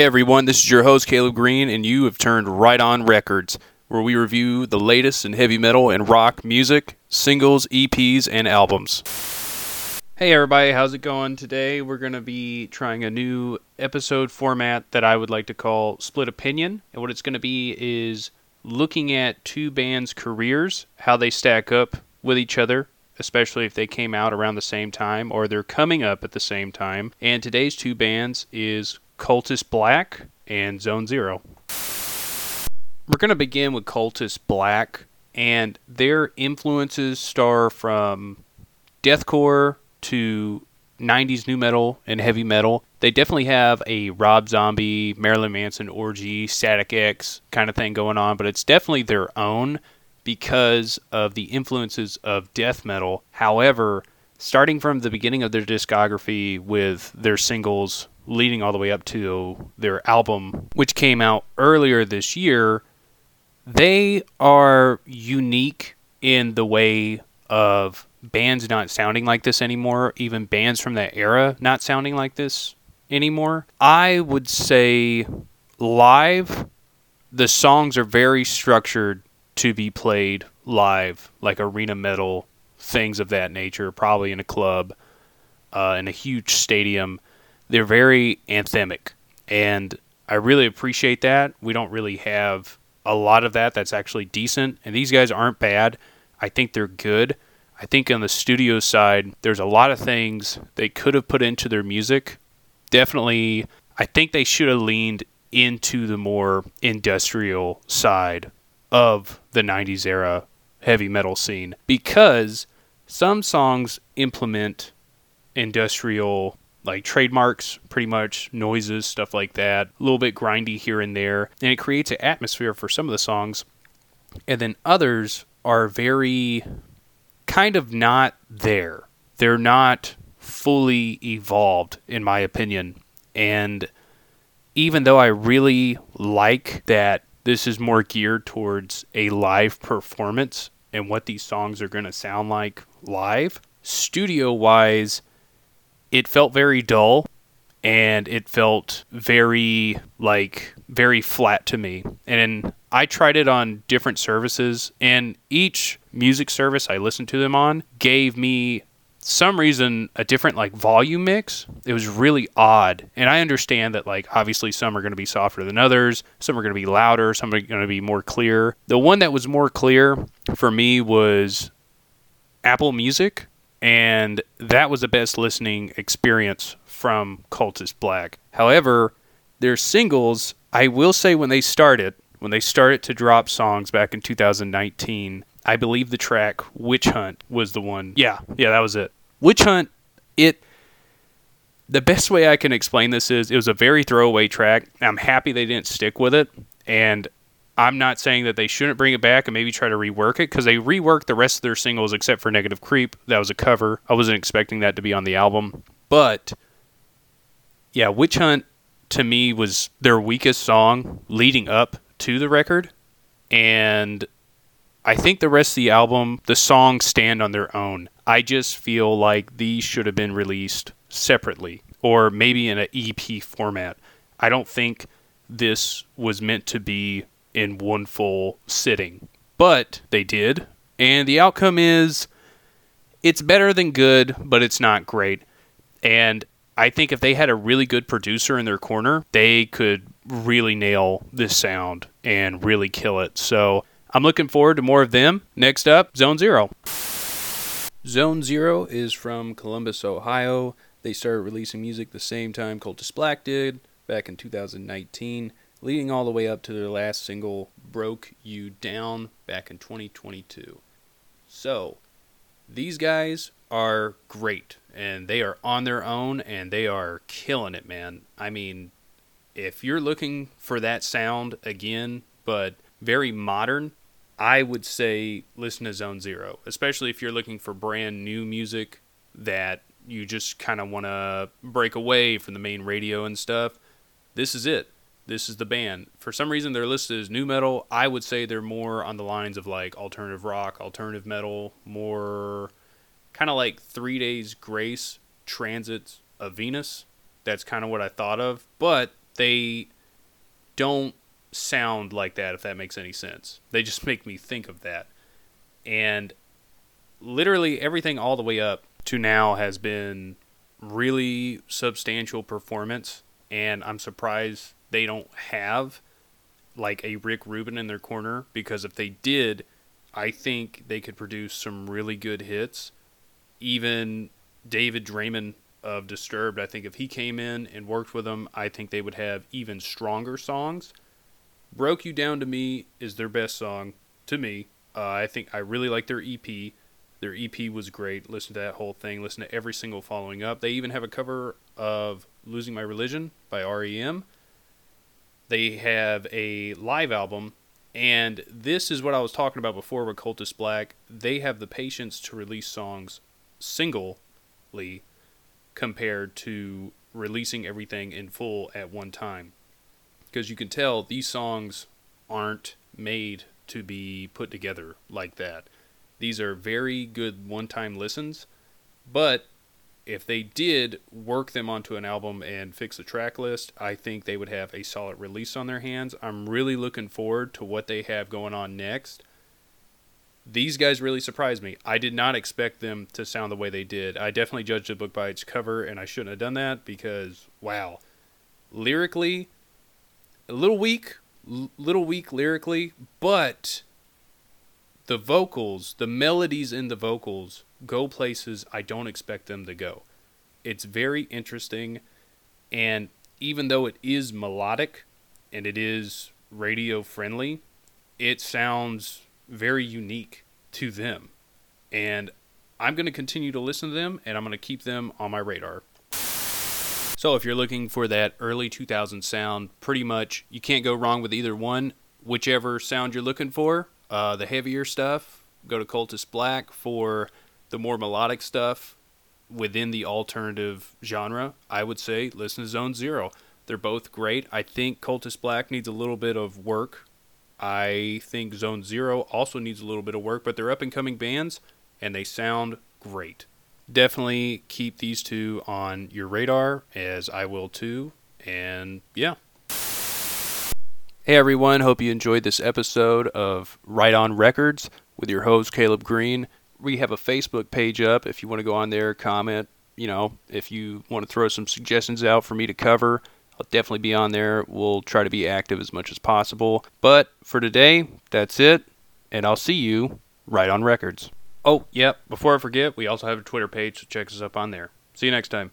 Hey everyone, this is your host Caleb Green, and you have turned right on records, where we review the latest in heavy metal and rock music, singles, EPs, and albums. Hey everybody, how's it going? Today we're going to be trying a new episode format that I would like to call Split Opinion. And what it's going to be is looking at two bands' careers, how they stack up with each other, especially if they came out around the same time or they're coming up at the same time. And today's two bands is Cultus Black and Zone Zero. We're going to begin with Cultus Black, and their influences star from deathcore to 90s nu metal and heavy metal. They definitely have a Rob Zombie, Marilyn Manson orgy, Static X kind of thing going on, but it's definitely their own because of the influences of death metal. However, starting from the beginning of their discography with their singles leading all the way up to their album, which came out earlier this year, they are unique in the way of bands not sounding like this anymore, even bands from that era not sounding like this anymore. I would say live, the songs are very structured to be played live, like arena metal, things of that nature, probably in a club, uh, in a huge stadium they're very anthemic, and I really appreciate that. We don't really have a lot of that that's actually decent, and these guys aren't bad. I think they're good. I think on the studio side, there's a lot of things they could have put into their music. Definitely, I think they should have leaned into the more industrial side of the 90s era heavy metal scene because some songs implement industrial like trademarks, pretty much noises, stuff like that. A little bit grindy here and there, and it creates an atmosphere for some of the songs. And then others are very kind of not there. They're not fully evolved, in my opinion. And even though I really like that this is more geared towards a live performance and what these songs are going to sound like live, studio wise, it felt very dull and it felt very like very flat to me. And I tried it on different services and each music service I listened to them on gave me some reason a different like volume mix. It was really odd. And I understand that like obviously some are going to be softer than others, some are going to be louder, some are going to be more clear. The one that was more clear for me was Apple Music and that was the best listening experience from Cultus Black. However, their singles, I will say when they started, when they started to drop songs back in 2019, I believe the track Witch Hunt was the one. Yeah, yeah, that was it. Witch Hunt, it the best way I can explain this is it was a very throwaway track. I'm happy they didn't stick with it and I'm not saying that they shouldn't bring it back and maybe try to rework it because they reworked the rest of their singles except for Negative Creep. That was a cover. I wasn't expecting that to be on the album. But yeah, Witch Hunt to me was their weakest song leading up to the record. And I think the rest of the album, the songs stand on their own. I just feel like these should have been released separately or maybe in an EP format. I don't think this was meant to be in one full sitting. But they did, and the outcome is it's better than good, but it's not great. And I think if they had a really good producer in their corner, they could really nail this sound and really kill it. So I'm looking forward to more of them. Next up, Zone Zero. Zone Zero is from Columbus, Ohio. They started releasing music the same time Cultus Black did back in 2019 leading all the way up to their last single, Broke You Down, back in 2022. So, these guys are great, and they are on their own, and they are killing it, man. I mean, if you're looking for that sound again, but very modern, I would say listen to Zone Zero, especially if you're looking for brand new music that you just kind of want to break away from the main radio and stuff. This is it this is the band. For some reason, they're listed as nu metal. I would say they're more on the lines of like alternative rock, alternative metal, more kind of like Three Days Grace, Transits of Venus. That's kind of what I thought of. But they don't sound like that if that makes any sense. They just make me think of that. And literally everything all the way up to now has been really substantial performance and I'm surprised they don't have like a Rick Rubin in their corner because if they did, I think they could produce some really good hits. Even David Draiman of Disturbed, I think if he came in and worked with them, I think they would have even stronger songs. Broke You Down to Me is their best song to me. Uh, I think I really like their EP. Their EP was great. Listen to that whole thing. Listen to every single following up. They even have a cover of Losing My Religion by REM. They have a live album, and this is what I was talking about before with Cultus Black. They have the patience to release songs singly compared to releasing everything in full at one time. Because you can tell these songs aren't made to be put together like that. These are very good one time listens, but if they did work them onto an album and fix the track list, I think they would have a solid release on their hands. I'm really looking forward to what they have going on next. These guys really surprised me. I did not expect them to sound the way they did. I definitely judged the book by its cover, and I shouldn't have done that because, wow. Lyrically, a little weak, little weak lyrically, but the vocals, the melodies in the vocals go places I don't expect them to go. It's very interesting, and even though it is melodic and it is radio friendly, it sounds very unique to them. And I'm going to continue to listen to them and I'm going to keep them on my radar. So if you're looking for that early 2000 sound, pretty much you can't go wrong with either one. Whichever sound you're looking for, uh, the heavier stuff, go to Cultus Black for the more melodic stuff within the alternative genre, I would say listen to Zone Zero. They're both great. I think Cultus Black needs a little bit of work. I think Zone Zero also needs a little bit of work, but they're up and coming bands and they sound great. Definitely keep these two on your radar, as I will too. And yeah. Hey everyone, hope you enjoyed this episode of Right On Records with your host Caleb Green we have a Facebook page up if you want to go on there, comment. You know, if you want to throw some suggestions out for me to cover, I'll definitely be on there. We'll try to be active as much as possible. But for today, that's it, and I'll see you right on records. Oh, yep, before I forget, we also have a Twitter page, so check us up on there. See you next time.